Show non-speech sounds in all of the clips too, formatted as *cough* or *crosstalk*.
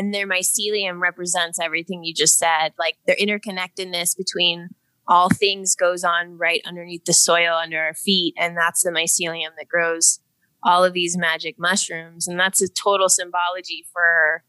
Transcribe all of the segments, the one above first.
and their mycelium represents everything you just said. Like their interconnectedness between all things goes on right underneath the soil under our feet. And that's the mycelium that grows all of these magic mushrooms. And that's a total symbology for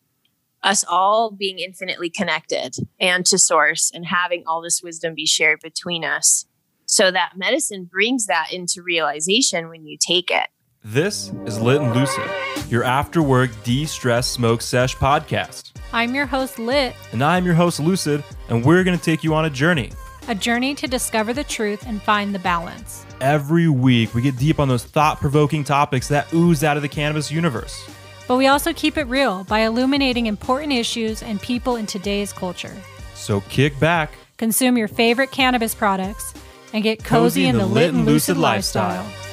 us all being infinitely connected and to source and having all this wisdom be shared between us. So that medicine brings that into realization when you take it. This is Lit and Lucid, your after work de stress smoke sesh podcast. I'm your host, Lit. And I'm your host, Lucid, and we're going to take you on a journey. A journey to discover the truth and find the balance. Every week, we get deep on those thought provoking topics that ooze out of the cannabis universe. But we also keep it real by illuminating important issues and people in today's culture. So kick back, consume your favorite cannabis products, and get cozy, cozy in, the, the lit and lucid, lifestyle. lifestyle.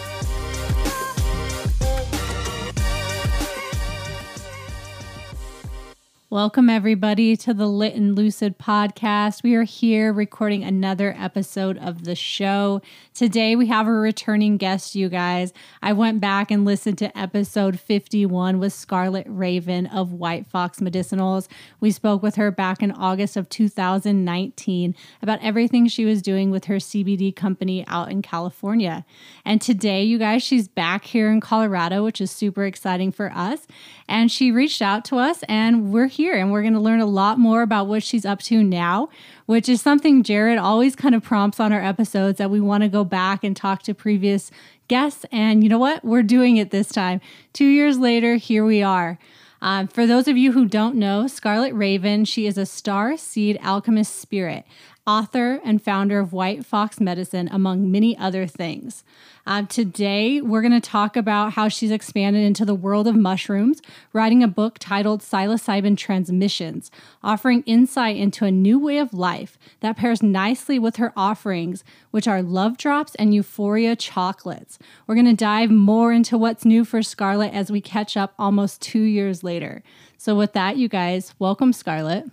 Welcome, everybody, to the Lit and Lucid podcast. We are here recording another episode of the show. Today, we have a returning guest, you guys. I went back and listened to episode 51 with Scarlett Raven of White Fox Medicinals. We spoke with her back in August of 2019 about everything she was doing with her CBD company out in California. And today, you guys, she's back here in Colorado, which is super exciting for us. And she reached out to us, and we're here and we're going to learn a lot more about what she's up to now, which is something Jared always kind of prompts on our episodes that we want to go back and talk to previous guests. And you know what? We're doing it this time. Two years later, here we are. Um, for those of you who don't know, Scarlett Raven, she is a star seed alchemist spirit, author and founder of White Fox Medicine, among many other things. Uh, today, we're going to talk about how she's expanded into the world of mushrooms, writing a book titled Psilocybin Transmissions, offering insight into a new way of life that pairs nicely with her offerings, which are love drops and euphoria chocolates. We're going to dive more into what's new for Scarlett as we catch up almost two years later. So, with that, you guys, welcome, Scarlett.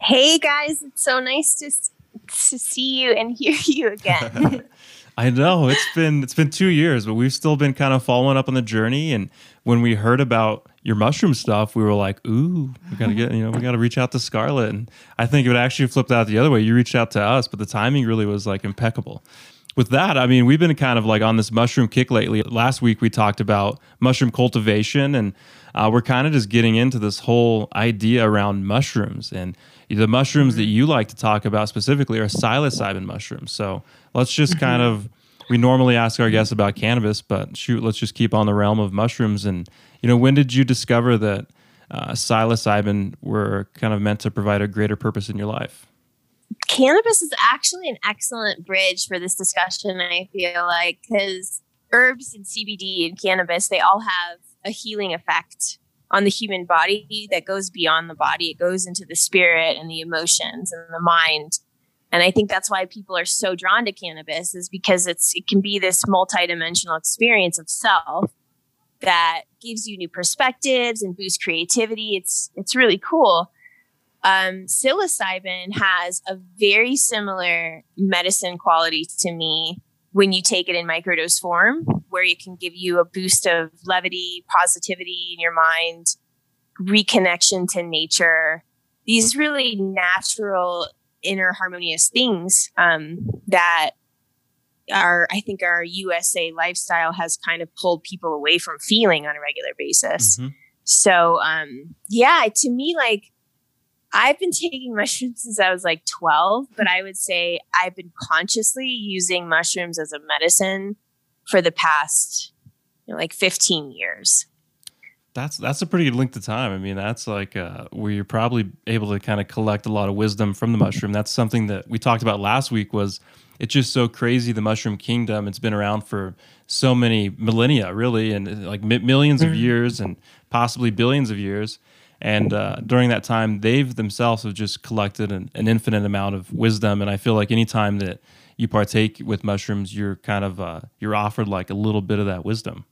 Hey, guys. It's so nice to, to see you and hear you again. *laughs* I know it's been it's been two years, but we've still been kind of following up on the journey. And when we heard about your mushroom stuff, we were like, "Ooh, we gotta get you know we gotta reach out to Scarlett." And I think it would actually flipped out the other way. You reached out to us, but the timing really was like impeccable. With that, I mean, we've been kind of like on this mushroom kick lately. Last week we talked about mushroom cultivation, and uh, we're kind of just getting into this whole idea around mushrooms and the mushrooms that you like to talk about specifically are psilocybin mushrooms. So let's just mm-hmm. kind of we normally ask our guests about cannabis, but shoot, let's just keep on the realm of mushrooms. And you know, when did you discover that uh, psilocybin were kind of meant to provide a greater purpose in your life? Cannabis is actually an excellent bridge for this discussion. I feel like because herbs and CBD and cannabis, they all have a healing effect on the human body that goes beyond the body. It goes into the spirit and the emotions and the mind. And I think that's why people are so drawn to cannabis is because it's it can be this multidimensional experience of self that gives you new perspectives and boosts creativity. It's it's really cool. Um, psilocybin has a very similar medicine quality to me when you take it in microdose form, where it can give you a boost of levity, positivity in your mind, reconnection to nature. These really natural inner harmonious things um, that our I think our USA lifestyle has kind of pulled people away from feeling on a regular basis. Mm-hmm. So um, yeah, to me, like I've been taking mushrooms since I was like 12, but I would say I've been consciously using mushrooms as a medicine for the past you know, like 15 years. That's that's a pretty good length of time. I mean, that's like uh, where you're probably able to kind of collect a lot of wisdom from the mushroom. That's something that we talked about last week. Was it's just so crazy the mushroom kingdom? It's been around for so many millennia, really, and like 1000000s mm-hmm. of years, and possibly billions of years. And uh, during that time, they've themselves have just collected an, an, infinite amount of wisdom. And I feel like anytime that you partake with mushrooms, you're kind of uh, you're offered like a little bit of that wisdom.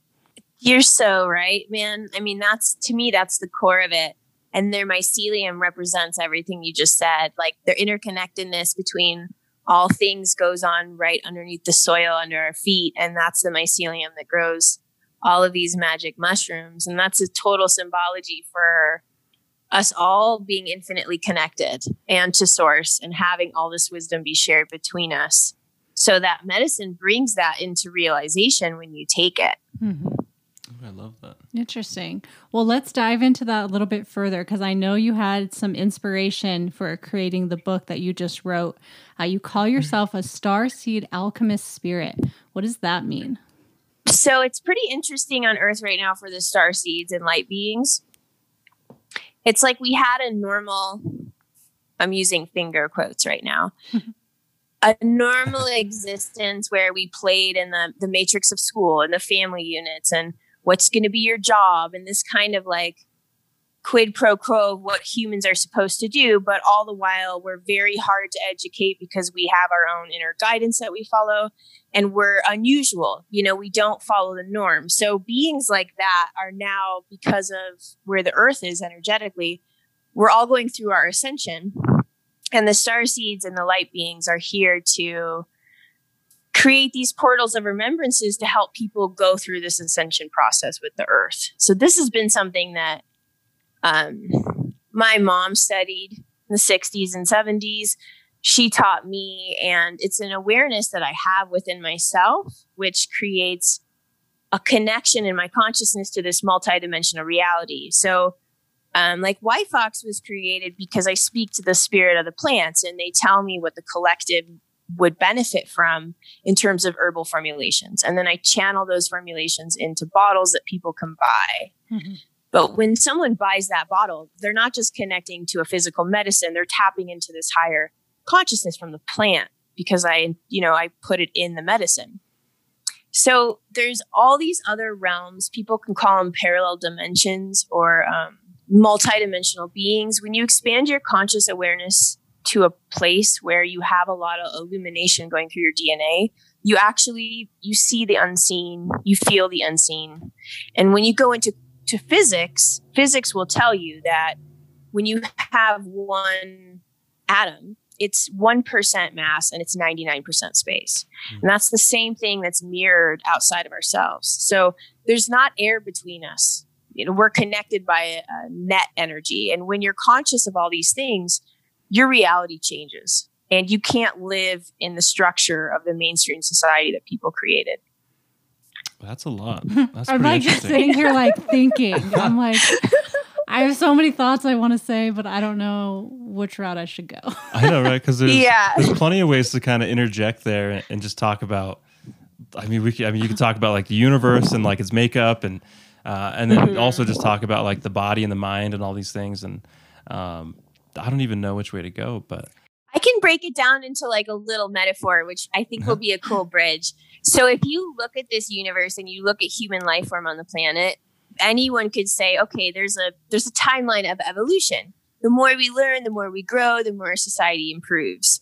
You're so right, man. I mean, that's to me, that's the core of it. And their mycelium represents everything you just said. Like their interconnectedness between all things goes on right underneath the soil under our feet. And that's the mycelium that grows all of these magic mushrooms. And that's a total symbology for us all being infinitely connected and to source and having all this wisdom be shared between us so that medicine brings that into realization when you take it mm-hmm. I love that. Interesting. Well, let's dive into that a little bit further because I know you had some inspiration for creating the book that you just wrote. Uh, you call yourself a star seed alchemist spirit. What does that mean? So it's pretty interesting on Earth right now for the star seeds and light beings. It's like we had a normal, I'm using finger quotes right now, *laughs* a normal existence where we played in the, the matrix of school and the family units and what's going to be your job and this kind of like quid pro quo of what humans are supposed to do but all the while we're very hard to educate because we have our own inner guidance that we follow and we're unusual you know we don't follow the norm so beings like that are now because of where the earth is energetically we're all going through our ascension and the star seeds and the light beings are here to create these portals of remembrances to help people go through this ascension process with the earth. So this has been something that um, my mom studied in the 60s and 70s. She taught me, and it's an awareness that I have within myself, which creates a connection in my consciousness to this multidimensional reality. So, um, like White Fox was created because I speak to the spirit of the plants and they tell me what the collective would benefit from in terms of herbal formulations. And then I channel those formulations into bottles that people can buy. Mm-hmm. But when someone buys that bottle, they're not just connecting to a physical medicine, they're tapping into this higher consciousness from the plant because I, you know, I put it in the medicine. So there's all these other realms. People can call them parallel dimensions or um, multidimensional beings. When you expand your conscious awareness to a place where you have a lot of illumination going through your DNA, you actually you see the unseen, you feel the unseen. And when you go into to physics, physics will tell you that when you have one atom, it's 1% mass and it's 99% space. Mm. And that's the same thing that's mirrored outside of ourselves. So there's not air between us. You know, we're connected by a, a net energy. And when you're conscious of all these things, your reality changes and you can't live in the structure of the mainstream society that people created. That's a lot. *laughs* That's I'm like sitting here like thinking. I'm like, *laughs* I have so many thoughts I want to say, but I don't know which route I should go. I know, right? Because there's yeah. there's plenty of ways to kind of interject there and, and, just talk about. I mean, we. Can, I mean, you can talk about like the universe and like its makeup, and uh, and then mm-hmm. also just talk about like the body and the mind and all these things, and um, I don't even know which way to go, but I can break it down into like a little metaphor, which I think will be a cool bridge. So if you look at this universe and you look at human life form on the planet, anyone could say, okay, there's a there's a timeline of evolution. The more we learn, the more we grow, the more society improves.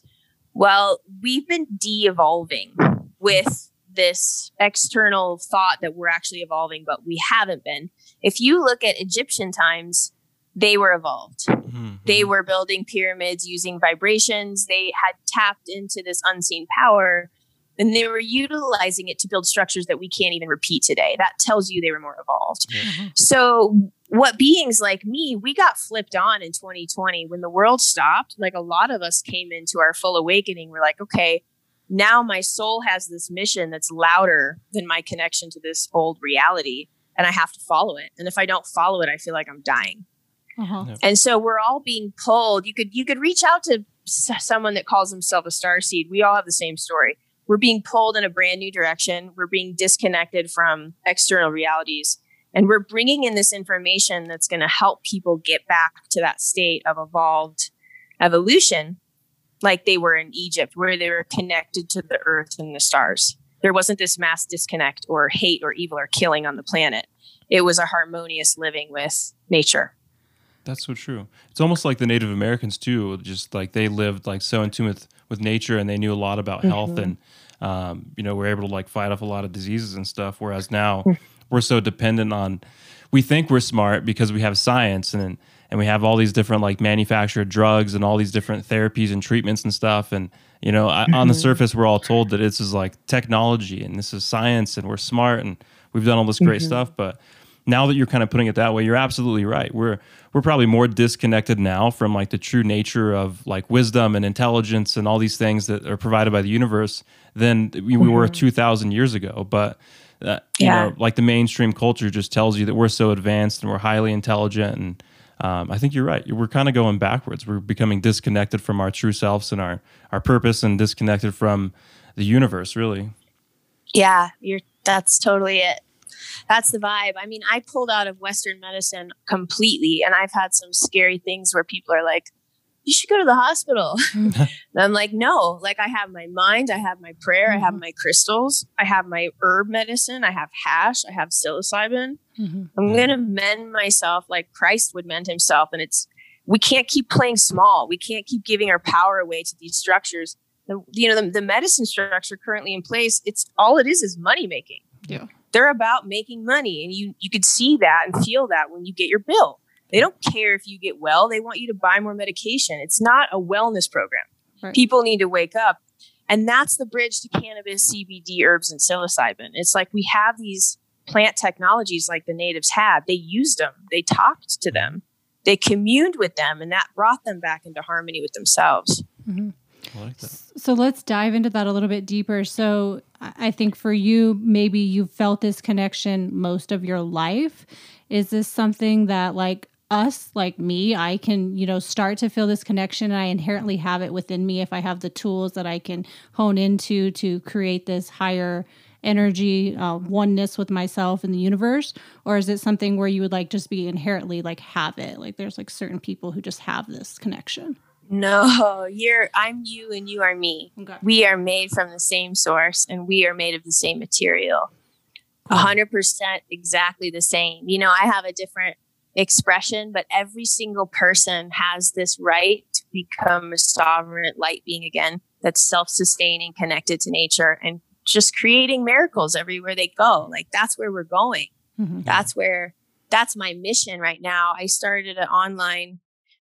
Well, we've been de-evolving with this external thought that we're actually evolving, but we haven't been. If you look at Egyptian times, they were evolved. Mm-hmm. They were building pyramids using vibrations. They had tapped into this unseen power and they were utilizing it to build structures that we can't even repeat today. That tells you they were more evolved. Mm-hmm. So, what beings like me, we got flipped on in 2020 when the world stopped. Like a lot of us came into our full awakening. We're like, okay, now my soul has this mission that's louder than my connection to this old reality, and I have to follow it. And if I don't follow it, I feel like I'm dying. Uh-huh. And so we're all being pulled. You could you could reach out to someone that calls himself a star seed. We all have the same story. We're being pulled in a brand new direction. We're being disconnected from external realities. And we're bringing in this information that's going to help people get back to that state of evolved evolution, like they were in Egypt, where they were connected to the earth and the stars. There wasn't this mass disconnect or hate or evil or killing on the planet. It was a harmonious living with nature. That's so true. It's almost like the Native Americans too. Just like they lived like so in tune with, with nature, and they knew a lot about mm-hmm. health, and um, you know, were able to like fight off a lot of diseases and stuff. Whereas now *laughs* we're so dependent on. We think we're smart because we have science and and we have all these different like manufactured drugs and all these different therapies and treatments and stuff. And you know, mm-hmm. on the mm-hmm. surface, we're all told that this is like technology and this is science and we're smart and we've done all this great mm-hmm. stuff, but now that you're kind of putting it that way, you're absolutely right. We're we're probably more disconnected now from like the true nature of like wisdom and intelligence and all these things that are provided by the universe than we, we were 2000 years ago. But uh, you Yeah. know, like the mainstream culture just tells you that we're so advanced and we're highly intelligent and um, I think you're right. We're kind of going backwards. We're becoming disconnected from our true selves and our our purpose, and disconnected from the universe. Really, Yeah, you're that's totally it. That's the vibe. I mean, I pulled out of Western medicine completely, and I've had some scary things where people are like, "You should go to the hospital." *laughs* and I'm like, "No, like I have my mind, I have my prayer, I have my crystals, I have my herb medicine, I have hash, I have psilocybin. Mhm. I'm gonna mend myself like Christ would mend himself, and it's we can't keep playing small. We can't keep giving our power away to these structures. The, you know, the, the medicine structure currently in place, it's all it is is money making. Yeah. They're about making money, and you you could see that and feel that when you get your bill. They don't care if you get well; they want you to buy more medication. It's not a wellness program. Right. People need to wake up, and that's the bridge to cannabis, CBD, herbs, and psilocybin. It's like we have these plant technologies like the natives had. They used them. They talked to them. They communed with them, and that brought them back into harmony with themselves. Mm-hmm. So let's dive into that a little bit deeper. So I I think for you, maybe you've felt this connection most of your life. Is this something that like us, like me, I can, you know, start to feel this connection and I inherently have it within me if I have the tools that I can hone into to create this higher energy uh, oneness with myself and the universe or is it something where you would like just be inherently like have it like there's like certain people who just have this connection No, *laughs* you're I'm you and you are me. okay We are made from the same source and we are made of the same material. A hundred percent exactly the same. You know, I have a different expression, but every single person has this right to become a sovereign light being again that's self-sustaining, connected to nature and just creating miracles everywhere they go. Like that's where we're going. Mhm. That's where that's my mission right now. I started an online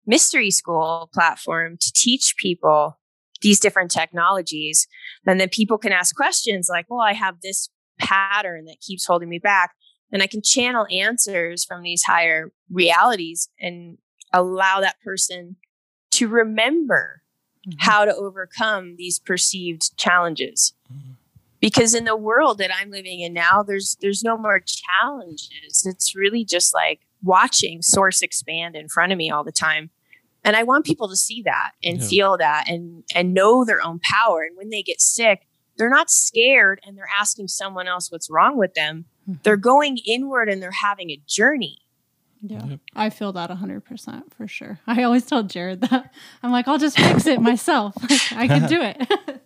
mystery school platform to teach people these different technologies. And then people can ask questions like, well, I have this pattern that keeps holding me back. And I can channel answers from these higher realities and allow that person to remember Mhm. how to overcome these perceived challenges because in the world that i'm living in now there's there's no more challenges it's really just like watching source expand in front of me all the time and i want people to see that and Yeah. feel that and and know their own power and when they get sick they're not scared and they're asking someone else what's wrong with them Mhm. they're going inward and they're having a journey Yeah, Yep. I feel that 100% for sure. I always tell Jared that. I'm like, I'll just fix it myself. Like, *laughs* I can do it. *laughs*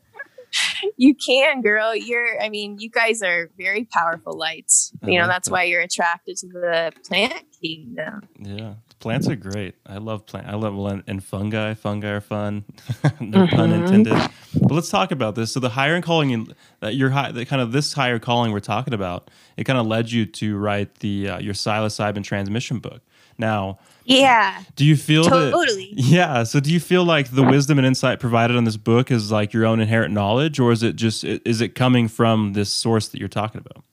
you can girl you're i mean you guys are very powerful lights I you know like that's that. why you're attracted to the plant kingdom Yeah, plants are great. I love plant. I love and- and fungi. Fungi are fun. *laughs* no pun Mhm. intended. But let's talk about this. So the higher calling, in, that your high, the kind of this higher calling we're talking about, it kind of led you to write the uh, your psilocybin transmission book. Now, yeah do you feel that? totally Yeah. So do you feel like the wisdom and insight provided on this book is like your own inherent knowledge, or is it just is it coming from this source that you're talking about?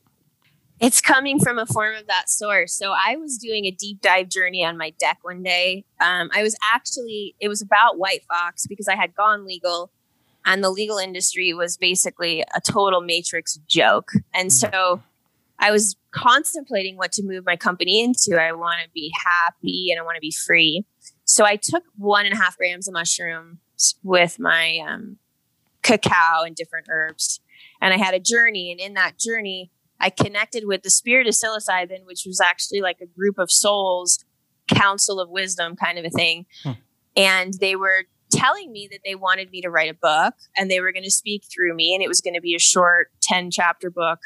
it's coming from a form of that source. So I was doing a deep dive journey on my deck one day. Um, I was actually, it was about White Fox because I had gone legal and the legal industry was basically a total matrix joke. And so I was contemplating what to move my company into. I want to be happy and I want to be free. So I took one and a half grams of mushrooms with my um, cacao and different herbs. And I had a journey. And in that journey, I connected with the spirit of psilocybin, which was actually like a group of souls, council of wisdom kind of a thing. Hmm. And they were telling me that they wanted me to write a book and they were going to speak through me. And it was going to be a short 10 chapter book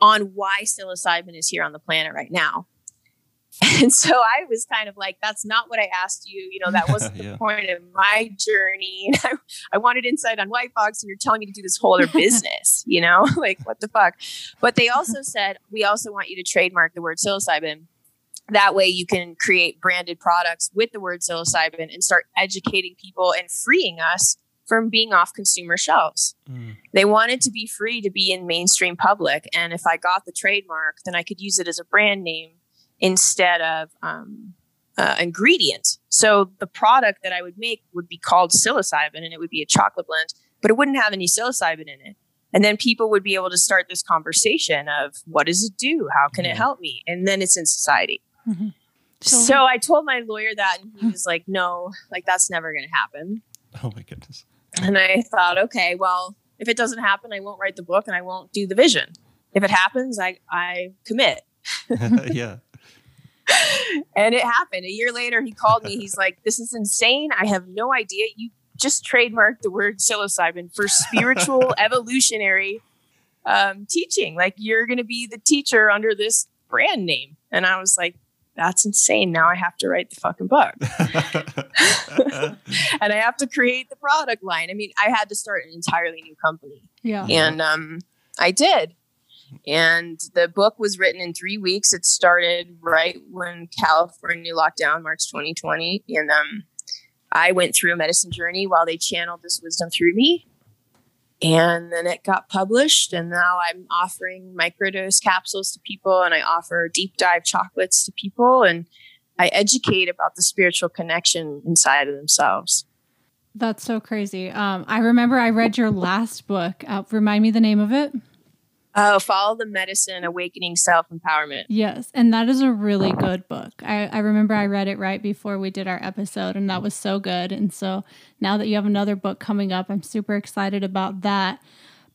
on why psilocybin is here on the planet right now. *laughs* And so I was kind of like, that's not what I asked you. You know, that wasn't *laughs* Yeah. the point of my journey. *laughs* And I, I wanted insight on White Fox, and you're telling me to do this whole other business, you know, like what the fuck? But they also said, we also want you to trademark the word psilocybin. That way you can create branded products with the word psilocybin and start educating people and freeing us from being off consumer shelves. Mm. They wanted to be free to be in mainstream public. And if I got the trademark, then I could use it as a brand name instead of um, uh, ingredient. So the product that I would make would be called psilocybin and it would be a chocolate blend, but it wouldn't have any psilocybin in it. And then people would be able to start this conversation of what does it do? How can it help me? And then it's in society. Mm-hmm. So, so, I told my lawyer that, and he was like, no, like that's never going to happen. Oh my goodness. And I thought, okay, well, if it doesn't happen, I won't write the book and I won't do the vision. If it happens, I, I commit. *laughs* *laughs* yeah. and it happened. A year later, he called me. He's like, this is insane. I have no idea. You just trademarked the word psilocybin for spiritual *laughs* evolutionary um, teaching. Like you're going to be the teacher under this brand name. And I was like, that's insane. Now I have to write the fucking book. *laughs* and I have to create the product line. I mean, I had to start an entirely new company. Yeah. And um, I did. And the book was written in three weeks. It started right when California locked down, March 2020. And um, I went through a medicine journey while they channeled this wisdom through me. And then it got published, and now I'm offering microdose capsules to people, and I offer deep dive chocolates to people, and I educate about the spiritual connection inside of themselves. That's so crazy. Um, I remember I read your last book. Uh, remind me the name of it. Oh, Follow the Medicine Awakening Self Empowerment. Yes. And that is a really good book. I, I remember I read it right before we did our episode, and that was so good. And so now that you have another book coming up, I'm super excited about that.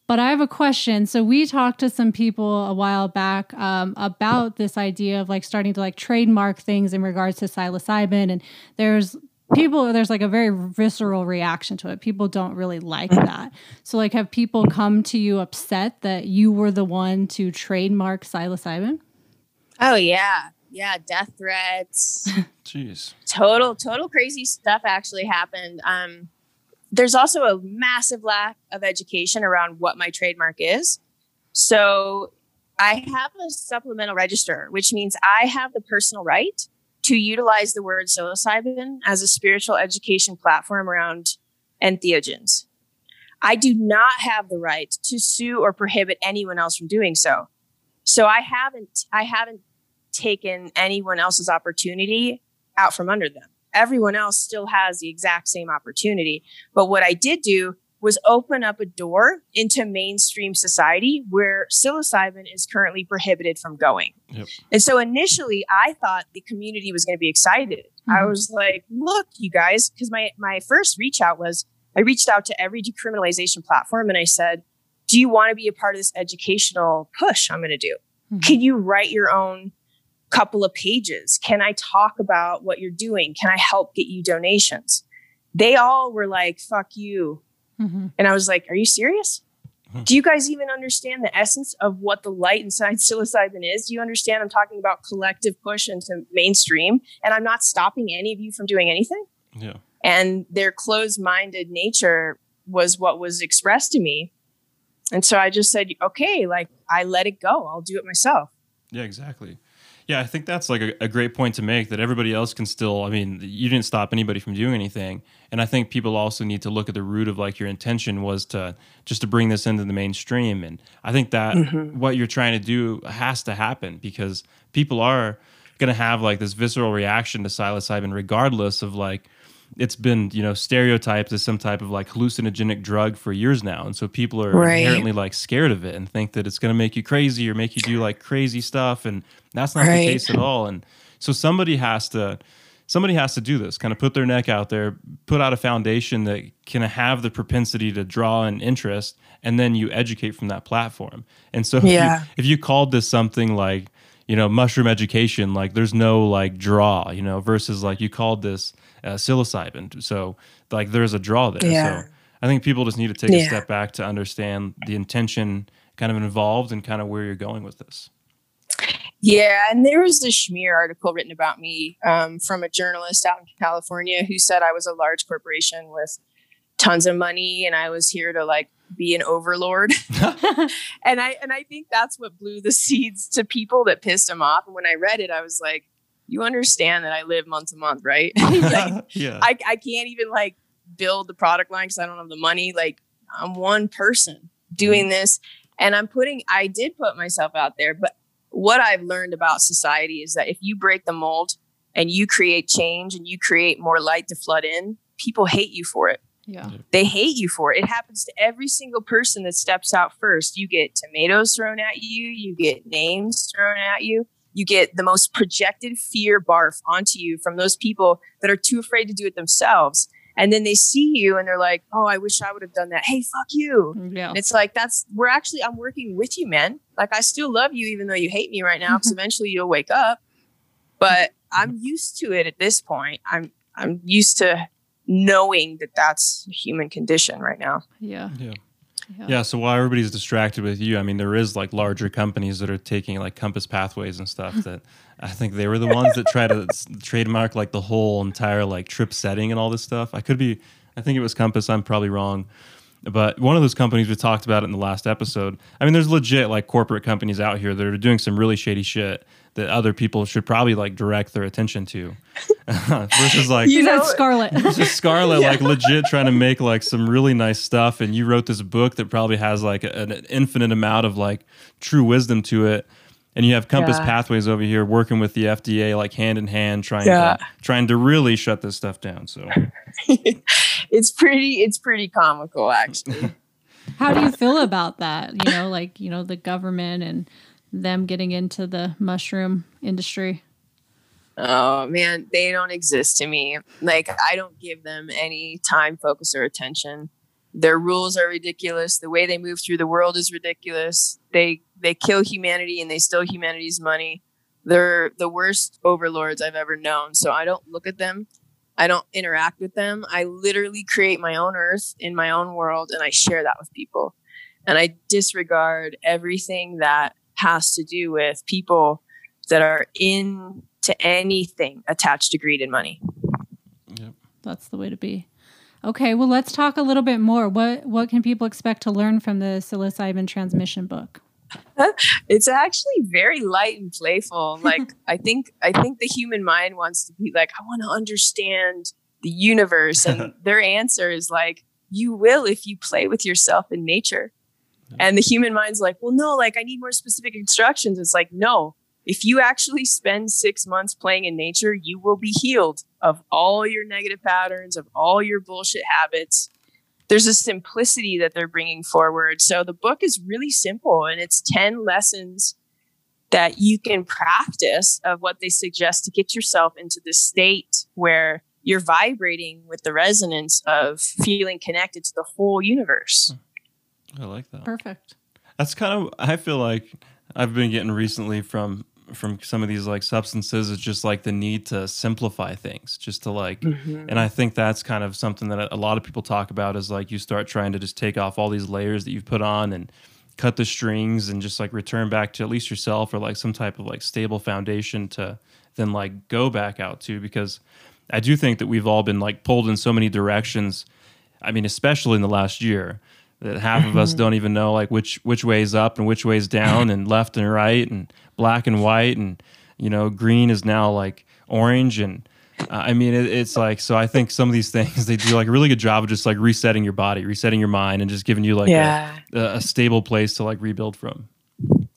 But I have a question. So we talked to some people a while back um, about this idea of like starting to like trademark things in regards to psilocybin, and there's people there's like a very visceral reaction to it. People don't really like that. So like have people come to you upset that you were the one to trademark psilocybin? Oh yeah. Yeah death threats. *laughs* Jeez. Total total crazy stuff actually happened. Um there's also a massive lack of education around what my trademark is. So i have a supplemental register which means i have the personal right to utilize the word psilocybin as a spiritual education platform around entheogens. I do not have the right to sue or prohibit anyone else from doing so. So I haven't I haven't taken anyone else's opportunity out from under them. Everyone else still has the exact same opportunity. But what I did do was open up a door into mainstream society where psilocybin is currently prohibited from going. Yep. And so initially I thought the community was going to be excited. Mm-hmm. I was like, look, you guys, because my, my first reach out was I reached out to every decriminalization platform and I said, do you want to be a part of this educational push I'm going to do? Mm-hmm. Can you write your own couple of pages? Can I talk about what you're doing? Can I help get you donations? They all were like, fuck you Mm-hmm. And I was like, Are you serious? Mm-hmm. Do you guys even understand the essence of what the light inside *laughs* psilocybin is? Do you understand I'm talking about collective push into mainstream and I'm not stopping any of you from doing anything? Yeah. And their closed minded nature was what was expressed to me. And so I just said, okay, like I let it go. I'll do it myself. Yeah, exactly. Yeah, I think that's like a, a, great point to make that everybody else can still, I mean, you didn't stop anybody from doing anything. And I think people also need to look at the root of like your intention was to just to bring this into the mainstream. And I think that mm-hmm. what you're trying to do has to happen because people are going to have like this visceral reaction to psilocybin regardless of like, it's been you know stereotyped as some type of like hallucinogenic drug for years now and so people are right. inherently like scared of it and think that it's going to make you crazy or make you do like crazy stuff and that's not right. the case at all and so somebody has to somebody has to do this kind of put their neck out there put out a foundation that can have the propensity to draw an interest and then you educate from that platform and so yeah. if, you, if you called this something like you know mushroom education like there's no like draw you know versus like you called this uh, psilocybin. So like there's a draw there. Yeah. So I think people just need to take yeah. a step back to understand the intention kind of involved and kind of where you're going with this. Yeah, and there was this Schmier article written about me um, from a journalist out in California who said I was a large corporation with tons of money and I was here to like be an overlord. *laughs* *laughs* and I and I think that's what blew the seeds to people that pissed him off. And when I read it, I was like, you understand that I live month to month, right? *laughs* *laughs* like, yeah. I, I can't even like build the product line because I don't have the money. Like I'm one person doing mm. this and I'm putting, I did put myself out there, but what I've learned about society is that if you break the mold and you create change and you create more light to flood in, people hate you for it. Yeah. They hate you for it. It happens to every single person that steps out first. You get tomatoes thrown at you, you get names thrown at you, you get the most projected fear barf onto you from those people that are too afraid to do it themselves. And then they see you and they're like, oh, I wish I would have done that. Hey, fuck you. Yeah. And it's like, that's, we're actually, I'm working with you, man. Like, I still love you, even though you hate me right now, because *laughs* eventually you'll wake up. But I'm used to it at this point. I'm, I'm used to knowing that that's human condition right now. Yeah. Yeah. Yeah. Yeah. So while everybody's distracted with you, I mean, there is like larger companies that are taking like Compass Pathways and stuff *laughs* that I think they were the ones that try to trademark like the whole entire like trip setting and all this stuff. I could be, I think it was Compass. I'm probably wrong. But one of those companies we talked about it in the last episode. I mean, there's legit like corporate companies out here that are doing some really shady shit that other people should probably like direct their attention to. *laughs* Versus like You know- said Scarlett. just *laughs* Scarlett, like legit trying to make like some really nice stuff, and you wrote this book that probably has like an, an infinite amount of like true wisdom to it. And you have Compass Yeah. Pathways over here working with the FDA, like hand in hand, trying Yeah. to trying to really shut this stuff down. So *laughs* it's pretty, it's pretty comical, actually. *laughs* How do you feel about that? You know, like, you know, the government and them getting into the mushroom industry. Oh man, they don't exist to me. Like I don't give them any time, focus, or attention. Their rules are ridiculous. The way they move through the world is ridiculous. They they kill humanity and they steal humanity's money. They're the worst overlords I've ever known. So I don't look at them. I don't interact with them. I literally create my own earth in my own world and I share that with people. And I disregard everything that has to do with people that are into anything attached to greed and money. Yep. That's the way to be. Okay, well, let's talk a little bit more. What what can people expect to learn from the psilocybin transmission book? *laughs* It's actually very light and playful. *laughs* Like I think I think the human mind wants to be like, I want to understand the universe. And *laughs* their answer is like, you will if you play with yourself in nature. And the human mind's like, well, no, like I need more specific instructions. It's like, no, if you actually spend six months playing in nature, you will be healed of all your negative patterns, of all your bullshit habits. There's a simplicity that they're bringing forward. So the book is really simple and it's 10 lessons that you can practice of what they suggest to get yourself into this state where you're vibrating with the resonance of feeling connected to the whole universe. Hmm. I like that. Perfect. That's kind of I feel like I've been getting recently from from some of these like substances is just like the need to simplify things, just to like and mm-hmm. I think that's kind of something that a lot of people talk about is like you start trying to just take off all these layers that you've put on and cut the strings and just like return back to at least yourself or like some type of like stable foundation to then like go back out to because I do think that we've all been like pulled in so many directions. I mean, especially in the last year, that half of us don't even know like which which way's up and which way's down and *laughs* left and right and black and white and you know green is now like orange and uh, I mean it, it's like so I think some of these things they do like a really good job of just like resetting your body, resetting your mind, and just giving you like Yeah. a, a, a stable place to like rebuild from.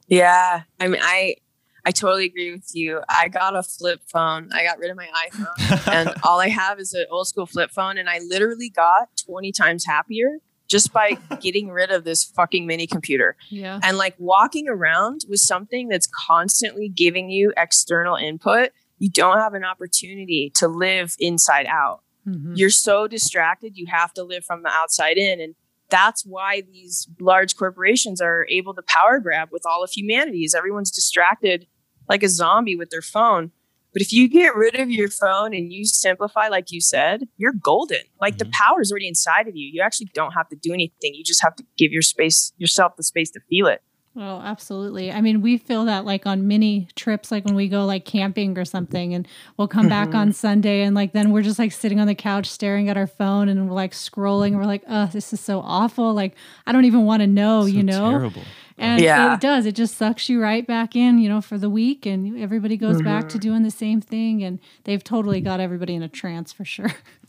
Yeah. I mean, I I totally agree with you. I got a flip phone. I got rid of my iPhone *laughs* and all I have is an old school flip phone and I literally got 20 times happier just by getting rid of this fucking mini computer. Yeah. and like walking around with something that's constantly giving you external input you don't have an opportunity to live inside out Mhm. you're so distracted you have to live from the outside in and that's why these large corporations are able to power grab with all of humanity is everyone's distracted like a zombie with their phone but if you get rid of your phone and you simplify like you said you're golden. Like the Mhm. power is already inside of you. You actually don't have to do anything. You just have to give your space yourself the space to feel it Oh, absolutely. I mean, we feel that like on mini trips, like when we go like camping or something, and we'll come back on mm-hmm. Sunday, and like then we're just like sitting on the couch staring at our phone and we're like scrolling. And we're like, oh, this is so awful. Like, I don't even want to know, So you know? terrible. And Yeah. it does. It just sucks you right back in, you know, for the week, and everybody goes back to mm-hmm. doing the same thing. And they've totally got everybody in a trance for sure. *laughs*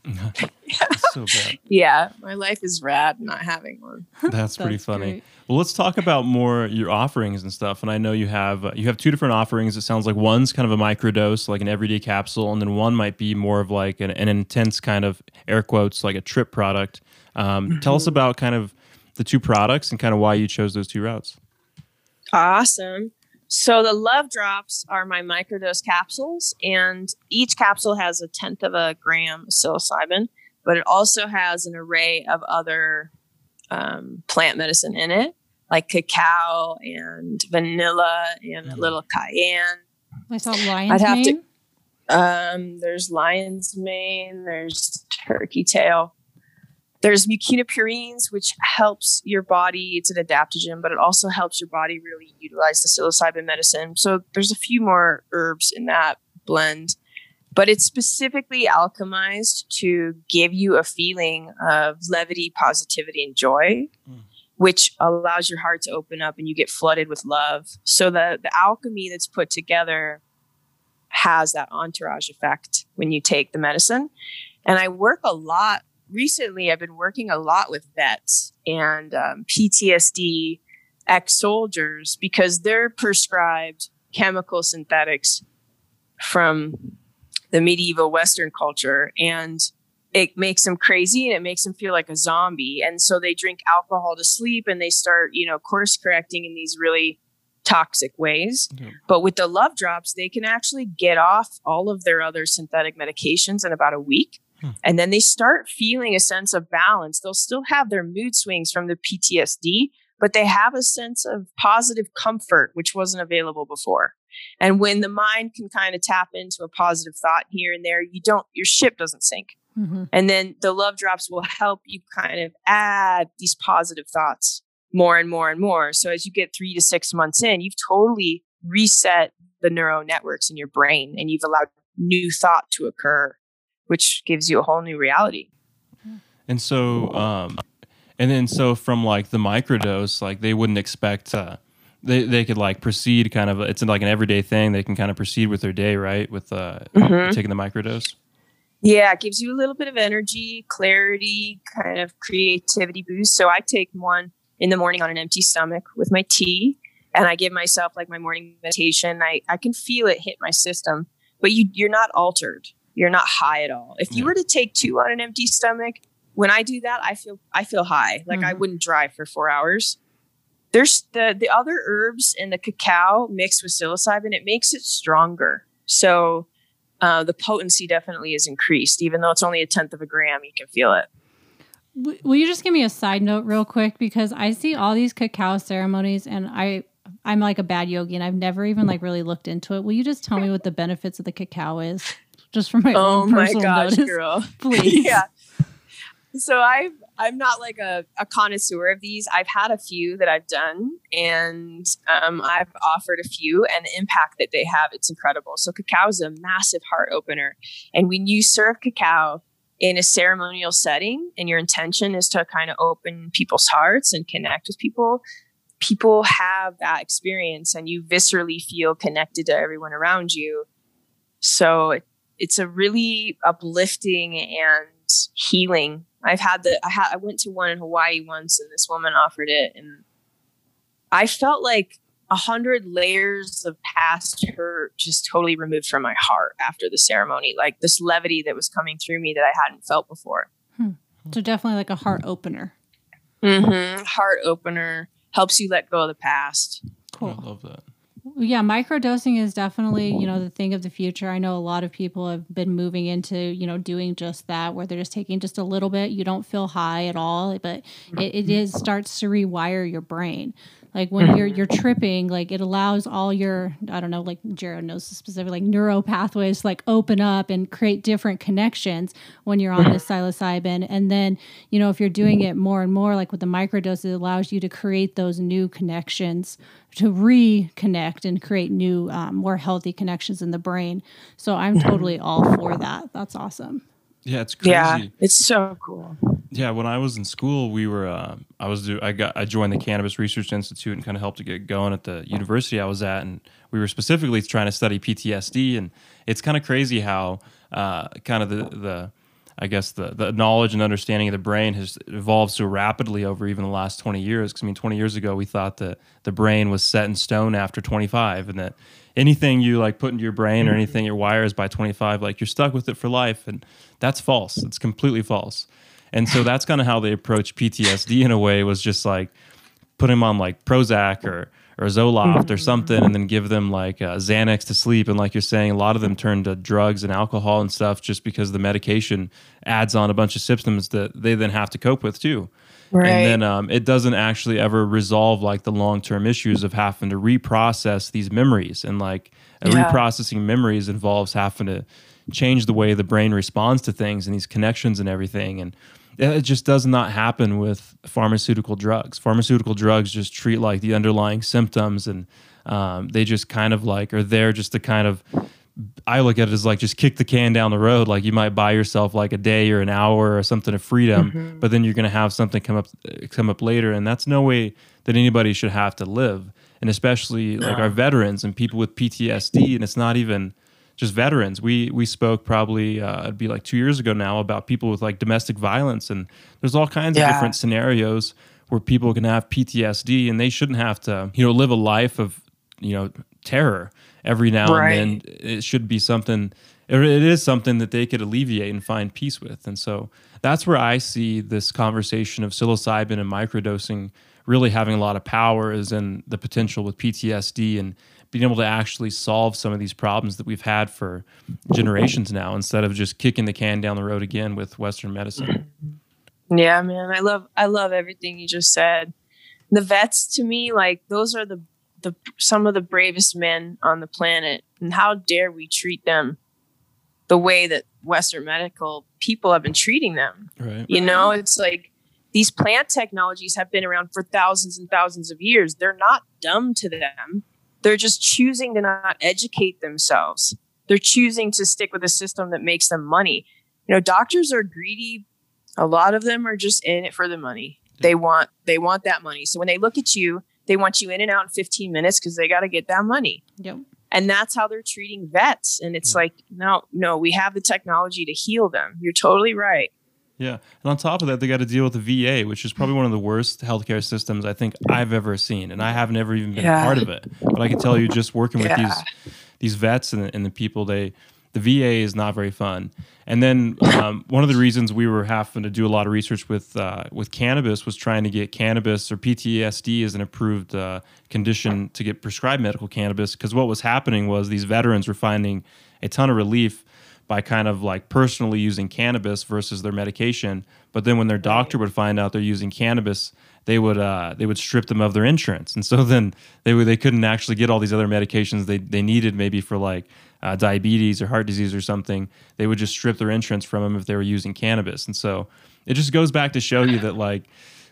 so bad. *laughs* Yeah, my life is rad not having one. That's pretty funny. great. Well, let's talk about more your offerings and stuff. And I know you have uh, you have two different offerings. It sounds like one's kind of a microdose, like an everyday capsule, and then one might be more of like an, an intense kind of air quotes, like a trip product. Um, Tell us about kind of the two products and kind of why you chose those two routes. Awesome. So the love drops are my microdose capsules, and each capsule has a tenth of a gram of psilocybin, but it also has an array of other um, plant medicine in it, like cacao and vanilla and a Mm. little cayenne. I saw lion's I'd have to- Um, there's lion's mane, there's turkey tail, there's mucuna pruriens, which helps your body. It's an adaptogen, but it also helps your body really utilize the psilocybin medicine. So there's a few more herbs in that blend, but it's specifically alchemized to give you a feeling of levity, positivity, and joy. Mm. Which allows your heart to open up and you get flooded with love. So the the alchemy that's put together has that entourage effect when you take the medicine. And I work a lot recently. I've been working a lot with vets and um, PTSD ex soldiers because they're prescribed chemical synthetics from the medieval Western culture. And it makes them crazy and it makes them feel like a zombie. And so they drink alcohol to sleep and they start, you know, course correcting in these really toxic ways. Yeah. But with the love drops, they can actually get off all of their other synthetic medications in about a week. Hmm. And then they start feeling a sense of balance. They'll still have their mood swings from the PTSD, but they have a sense of positive comfort, which wasn't available before. And when the mind can kind of tap into a positive thought here and there, you don't, your ship doesn't sink. Mhm. And then the love drops will help you kind of add these positive thoughts more and more and more. So as you get three to six months in, you've totally reset the neural networks in your brain and you've allowed new thought to occur, which gives you a whole new reality. And so, um, and then so from like the microdose, like they wouldn't expect, uh, they, they could like proceed kind of, it's like an everyday thing. They can kind of proceed with their day, right? With, uh, Mhm. taking the microdose. Yeah, it gives you a little bit of energy, clarity, kind of creativity boost. So I take one in the morning on an empty stomach with my tea, and I give myself like my morning meditation. I, I can feel it hit my system, but you you're not altered. You're not high at all. If you were to take two on an empty stomach, when I do that, I feel I feel high. Like I Mhm. wouldn't drive for four hours. There's the the other herbs and the cacao mixed with psilocybin. It makes it stronger. So uh, the potency definitely is increased. Even though it's only a tenth of a gram, you can feel it. W- Will you just give me a side note real quick because I see all these cacao ceremonies and I I'm like a bad yogi and I've never even like really looked into it. Will you just tell me what the benefits of the cacao is? Just for my Oh own my personal gosh, notice, girl! *laughs* *laughs* please. yeah. So I I'm not like a, a connoisseur of these. I've had a few that I've done, and um, I've offered a few, and the impact that they have it's incredible. So cacao is a massive heart opener, and when you serve cacao in a ceremonial setting, and your intention is to kind of open people's hearts and connect with people, people have that experience, and you viscerally feel connected to everyone around you. So it, it's a really uplifting and healing. I've had the I had I went to one in Hawaii once and this woman offered it and I felt like a hundred layers of past hurt just totally removed from my heart after the ceremony. Like this levity that was coming through me that I hadn't felt before. So definitely like a heart opener. Mm-hmm. Heart opener helps you let go of the past. Cool. I love that. Yeah, microdosing is definitely, you know, the thing of the future. I know a lot of people have been moving into, you know, doing just that, where they're just taking just a little bit. You don't feel high at all, but it, it mm-hmm. is starts to rewire your brain. Like when you're mm. you're tripping, like it allows all your I don't know, like Jared knows specifically like neural pathways to like open up and create different connections when you're on mm-hmm. this psilocybin. And then, you know, if you're doing it more and more, like with the microdose, it allows you to create those new connections to reconnect and create new, um, more healthy connections in the brain. So I'm mm-hmm. totally all for that. That's awesome. Yeah, it's crazy. Yeah, it's so cool. Yeah, when I was in school, we were uh, I was do I got I joined the Cannabis Research Institute and kind of helped to get going at the university I was at, and we were specifically trying to study PTSD, and it's kind of crazy how uh, kind of the the I guess the, the knowledge and understanding of the brain has evolved so rapidly over even the last 20 years. Because I mean, 20 years ago, we thought that the brain was set in stone after 25, and that anything you like put into your brain or anything your wires by 25, like you're stuck with it for life, and that's false. It's completely false. And so that's kind of how they approach PTSD in a way was just like put him on like Prozac or or Zoloft or something, and then give them like uh, Xanax to sleep. And like you're saying, a lot of them turn to drugs and alcohol and stuff just because the medication adds on a bunch of symptoms that they then have to cope with too. Right. And then um, it doesn't actually ever resolve like the long term issues of having to reprocess these memories. And like yeah. reprocessing memories involves having to change the way the brain responds to things and these connections and everything. And it just does not happen with pharmaceutical drugs. Pharmaceutical drugs just treat like the underlying symptoms, and um, they just kind of like are there just to kind of. I look at it as like just kick the can down the road. Like you might buy yourself like a day or an hour or something of freedom, mm-hmm. but then you're going to have something come up come up later, and that's no way that anybody should have to live. And especially like our veterans and people with PTSD, and it's not even just veterans. We we spoke probably uh, it'd be like two years ago now about people with like domestic violence, and there's all kinds yeah. of different scenarios where people can have PTSD, and they shouldn't have to you know live a life of you know terror every now right. and then. It should be something. It is something that they could alleviate and find peace with, and so that's where I see this conversation of psilocybin and microdosing really having a lot of power is in the potential with PTSD and being able to actually solve some of these problems that we've had for generations now instead of just kicking the can down the road again with western medicine. Yeah man i love i love everything you just said. The vets to me like those are the the some of the bravest men on the planet and how dare we treat them the way that western medical people have been treating them. Right. You know it's like these plant technologies have been around for thousands and thousands of years. They're not dumb to them they're just choosing to not educate themselves. They're choosing to stick with a system that makes them money. You know, doctors are greedy. A lot of them are just in it for the money. They want they want that money. So when they look at you, they want you in and out in 15 minutes because they got to get that money. Yep. And that's how they're treating vets. And it's like, no, no, we have the technology to heal them. You're totally right. Yeah. And on top of that, they got to deal with the VA, which is probably one of the worst healthcare systems I think I've ever seen. And I have never even been yeah. a part of it. But I can tell you just working with yeah. these these vets and, and, the people, they the VA is not very fun. And then um, one of the reasons we were having to do a lot of research with uh, with cannabis was trying to get cannabis or PTSD as an approved uh, condition to get prescribed medical cannabis. Because what was happening was these veterans were finding a ton of relief by kind of like personally using cannabis versus their medication. But then when their doctor would find out they're using cannabis, they would uh, they would strip them of their insurance, and so then they would they couldn't actually get all these other medications they they needed maybe for like uh, diabetes or heart disease or something. They would just strip their insurance from them if they were using cannabis, and so it just goes back to show you that like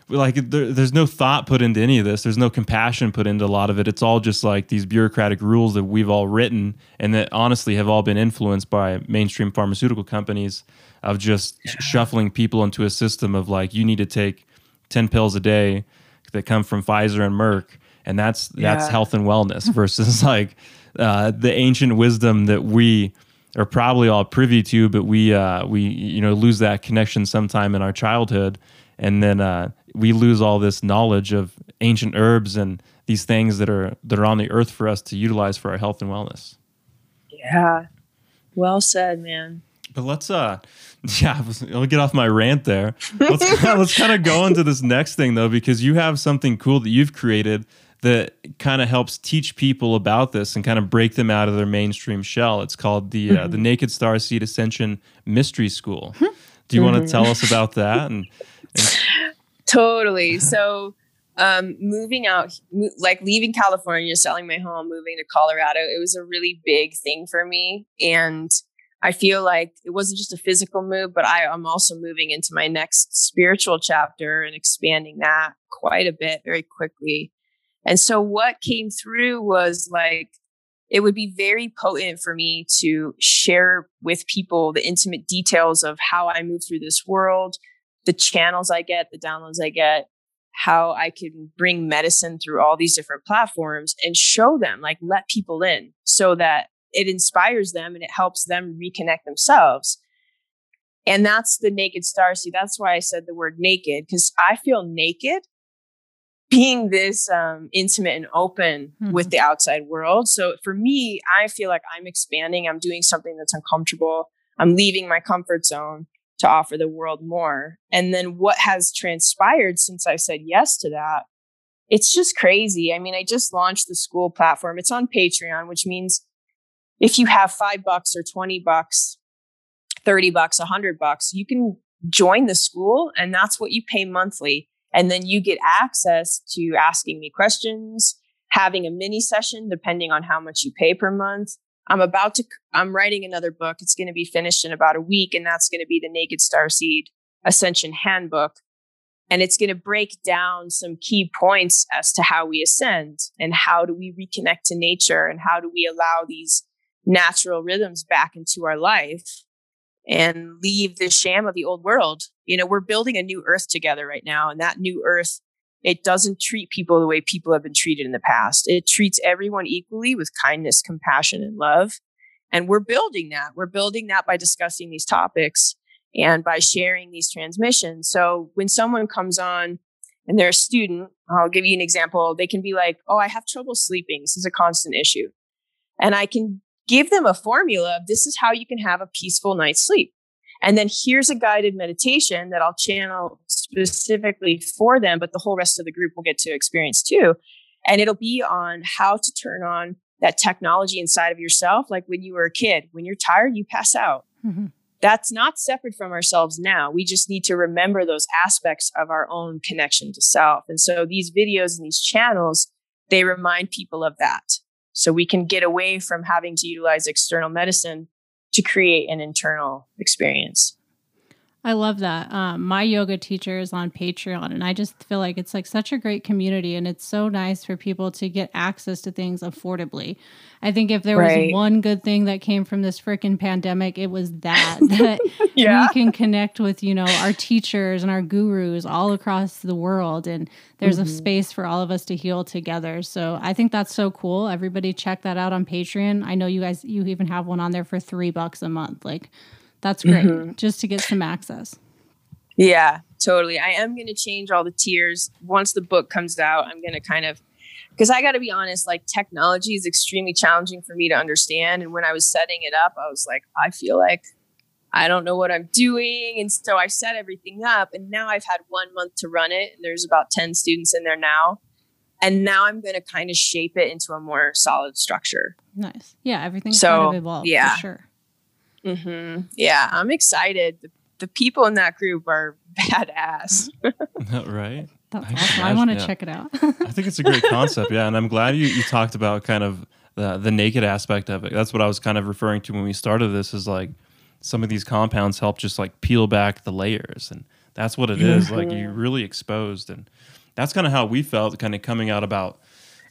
like there, there's no thought put into any of this. There's no compassion put into a lot of it. It's all just like these bureaucratic rules that we've all written and that honestly have all been influenced by mainstream pharmaceutical companies of just yeah. shuffling people into a system of like you need to take 10 pills a day that come from Pfizer and Merck and that's that's health and wellness *laughs* versus like uh, the ancient wisdom that we are probably all privy to but we uh, we you know lose that connection sometime in our childhood. And then uh, we lose all this knowledge of ancient herbs and these things that are that are on the earth for us to utilize for our health and wellness. Yeah. Well said, man. But let's uh *laughs* yeah, *laughs* I'll get off my rant there. Let's *laughs* let's kind of go into this next thing though because you have something cool that you've created that kind of helps teach people about this and kind of break them out of their mainstream shell. It's called the mm-hmm. uh, the Naked Star Seed Ascension Mystery School. Do you mm-hmm. want to tell us about that and, and totally. *laughs* So, um, moving out, like leaving California, selling my home, moving to Colorado, it was a really big thing for me. And I feel like it wasn't just a physical move, but I, I'm also moving into my next spiritual chapter and expanding that quite a bit very quickly. And so what came through was like, it would be very potent for me to share with people the intimate details of how I move through this world, the channels I get, the downloads I get, how I can bring medicine through all these different platforms and show them, like let people in so that it inspires them and it helps them reconnect themselves. And that's the naked star See, That's why I said the word naked, because I feel naked being this um, intimate and open mm-hmm. with the outside world. So for me, I feel like I'm expanding. I'm doing something that's uncomfortable. I'm leaving my comfort zone to offer the world more. And then what has transpired since I said yes to that? It's just crazy. I mean, I just launched the school platform. It's on Patreon, which means if you have five bucks or 20 bucks, 30 bucks, 100 bucks, you can join the school and that's what you pay monthly. And then you get access to asking me questions, having a mini session, depending on how much you pay per month. I'm about to, I'm writing another book. It's going to be finished in about a week, and that's going to be the Naked Starseed Ascension Handbook. And it's going to break down some key points as to how we ascend and how do we reconnect to nature and how do we allow these natural rhythms back into our life and leave the sham of the old world. You know, we're building a new earth together right now, and that new earth, it doesn't treat people the way people have been treated in the past. It treats everyone equally with kindness, compassion, and love. And we're building that. We're building that by discussing these topics and by sharing these transmissions. So when someone comes on and they're a student, I'll give you an example. They can be like, Oh, I have trouble sleeping. This is a constant issue. And I can give them a formula of this is how you can have a peaceful night's sleep. And then here's a guided meditation that I'll channel specifically for them, but the whole rest of the group will get to experience too. And it'll be on how to turn on that technology inside of yourself. Like when you were a kid, when you're tired, you pass out. Mm-hmm. That's not separate from ourselves now. We just need to remember those aspects of our own connection to self. And so these videos and these channels, they remind people of that. So we can get away from having to utilize external medicine to create an internal experience. I love that. Um, my yoga teacher is on Patreon, and I just feel like it's like such a great community, and it's so nice for people to get access to things affordably. I think if there right. was one good thing that came from this freaking pandemic, it was that *laughs* that yeah. we can connect with you know our teachers and our gurus all across the world, and there's mm-hmm. a space for all of us to heal together. So I think that's so cool. Everybody check that out on Patreon. I know you guys you even have one on there for three bucks a month, like that's great. Mm-hmm. Just to get some access. Yeah, totally. I am going to change all the tiers once the book comes out. I'm going to kind of because I got to be honest, like technology is extremely challenging for me to understand. And when I was setting it up, I was like, I feel like I don't know what I'm doing. And so I set everything up. And now I've had one month to run it. And there's about 10 students in there now. And now I'm going to kind of shape it into a more solid structure. Nice. Yeah. Everything's so, kind of evolved. Yeah. sure. Mm-hmm. Yeah, I'm excited. The, the, people in that group are *laughs* badass. *laughs* right. That's I awesome. I want to yeah. check it out. I think it's a great concept. Yeah, and I'm glad you you talked about kind of the the naked aspect of it. That's what I was kind of referring to when we started this. Is like some of these compounds help just like peel back the layers, and that's what it is. Like you're really exposed, and that's kind of how we felt, kind of coming out about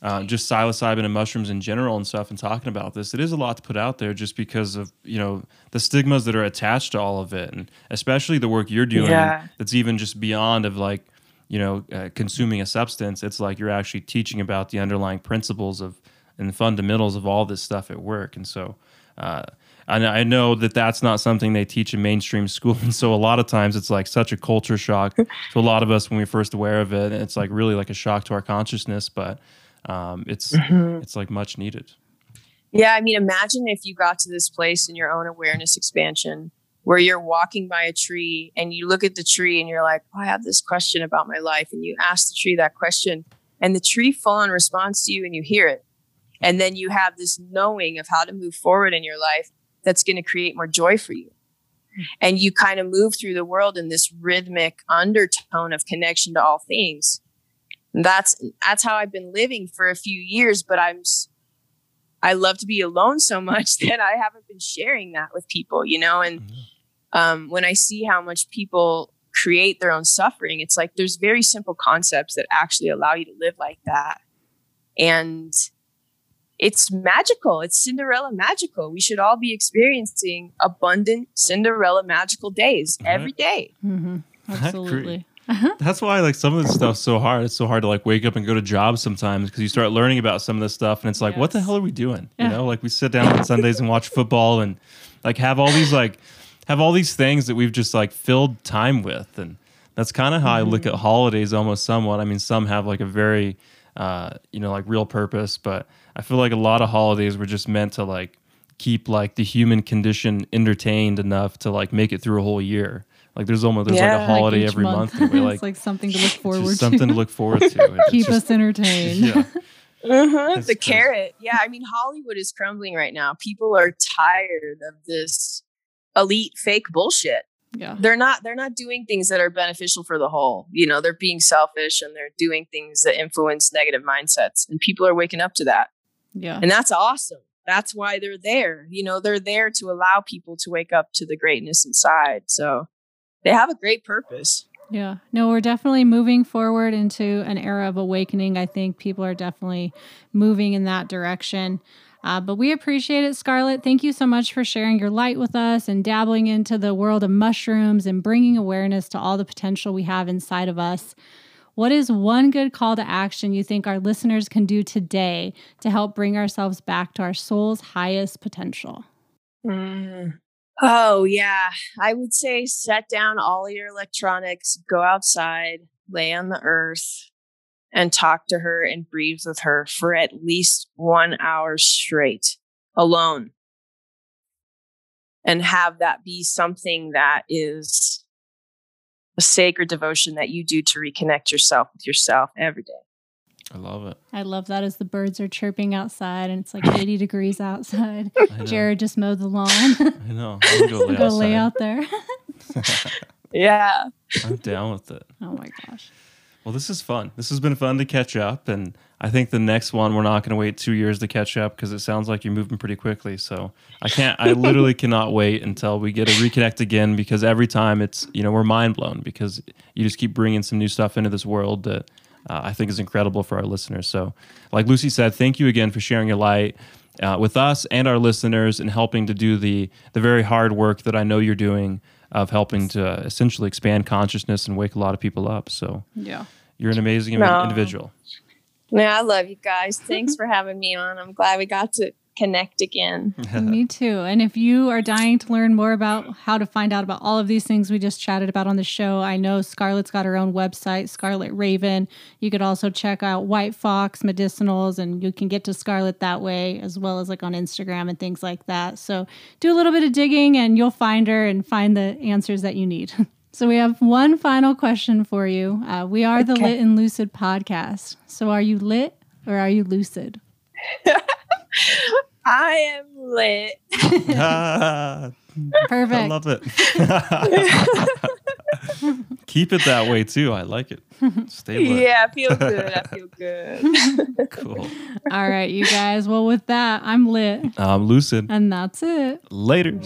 uh, just psilocybin and mushrooms in general and stuff and talking about this it is a lot to put out there just because of you know the stigmas that are attached to all of it and especially the work you're doing yeah. that's even just beyond of like you know uh, consuming a substance it's like you're actually teaching about the underlying principles of and the fundamentals of all this stuff at work and so uh, I know that that's not something they teach in mainstream school, *laughs* and so a lot of times it's like such a culture shock *laughs* to a lot of us when we're first aware of it, and it's like really like a shock to our consciousness. But um, it's mm-hmm. it's like much needed. Yeah, I mean, imagine if you got to this place in your own awareness expansion where you're walking by a tree and you look at the tree and you're like, oh, I have this question about my life, and you ask the tree that question, and the tree full on responds to you, and you hear it, and then you have this knowing of how to move forward in your life that's going to create more joy for you. And you kind of move through the world in this rhythmic undertone of connection to all things that's that's how I've been living for a few years. But I'm I love to be alone so much *laughs* that I haven't been sharing that with people, you know. And mm-hmm. um, when I see how much people create their own suffering, it's like there's very simple concepts that actually allow you to live like that, and it's magical. It's Cinderella magical. We should all be experiencing abundant Cinderella magical days mm-hmm. every day. Mm-hmm. Absolutely. Uh-huh. That's why like some of this stuff's so hard. It's so hard to like wake up and go to jobs sometimes because you start learning about some of this stuff and it's like, yes. what the hell are we doing? You know, like we sit down on Sundays and watch football and like have all these like have all these things that we've just like filled time with, and that's kind of how I look at holidays almost somewhat. I mean, some have like a very uh, you know like real purpose, but I feel like a lot of holidays were just meant to like keep like the human condition entertained enough to like make it through a whole year. Like there's almost there's Yeah, like a holiday each every month. and we're, *laughs* it's like something to look *laughs* forward to. something to look forward to. It's *laughs* Keep just- us entertained. yeah. Uh-huh. The crazy. carrot. Yeah, I mean Hollywood is crumbling right now. People are tired of this elite fake bullshit. Yeah. They're not they're not doing things that are beneficial for the whole. You know, they're being selfish and they're doing things that influence negative mindsets and people are waking up to that. Yeah. And that's awesome. That's why they're there. You know, they're there to allow people to wake up to the greatness inside. So they have a great purpose. Yeah. No, we're definitely moving forward into an era of awakening. I think people are definitely moving in that direction. Uh, but we appreciate it, Scarlett. Thank you so much for sharing your light with us and dabbling into the world of mushrooms and bringing awareness to all the potential we have inside of us. What is one good call to action you think our listeners can do today to help bring ourselves back to our soul's highest potential? Mm. Oh, yeah. I would say set down all your electronics, go outside, lay on the earth, and talk to her and breathe with her for at least one hour straight alone. And have that be something that is a sacred devotion that you do to reconnect yourself with yourself every day. I love it. I love that as the birds are chirping outside and it's like *laughs* 80 degrees outside. Jared just mowed the lawn. I know. I'm gonna go lay, *laughs* Go lay out there. *laughs* Yeah. I'm down with it. oh my gosh. Well, this is fun. This has been fun to catch up, and I think the next one we're not going to wait two years to catch up because it sounds like you're moving pretty quickly. So I can't. I literally cannot wait until we get to reconnect again because every time it's you know we're mind blown because you just keep bringing some new stuff into this world that uh, I think is incredible for our listeners. So, like Lucy said, thank you again for sharing your light. Uh, with us and our listeners, and helping to do the the very hard work that I know you're doing of helping to uh, essentially expand consciousness and wake a lot of people up. So Yeah. you're an amazing No. individual. Yeah, I love you guys. Thanks *laughs* for having me on. I'm glad we got to connect again. *laughs* Me too. And if you are dying to learn more about how to find out about all of these things we just chatted about on the show, I know Scarlett's got her own website, Scarlett Raven. You could also check out White Fox Medicinals, and you can get to Scarlett that way, as well as like on Instagram and things like that. So do a little bit of digging, and you'll find her and find the answers that you need. *laughs* So we have one final question for you. Uh, we are the Lit and Lucid podcast. So are you lit or are you lucid? *laughs* I am lit. *laughs* Ah, Perfect. I love it. *laughs* Keep it that way too. I like it. Stay lit. Yeah, I feel good. I feel *laughs* good. Cool. All right, you guys. Well, with that, I'm lit. I'm lucid. And that's it. Later.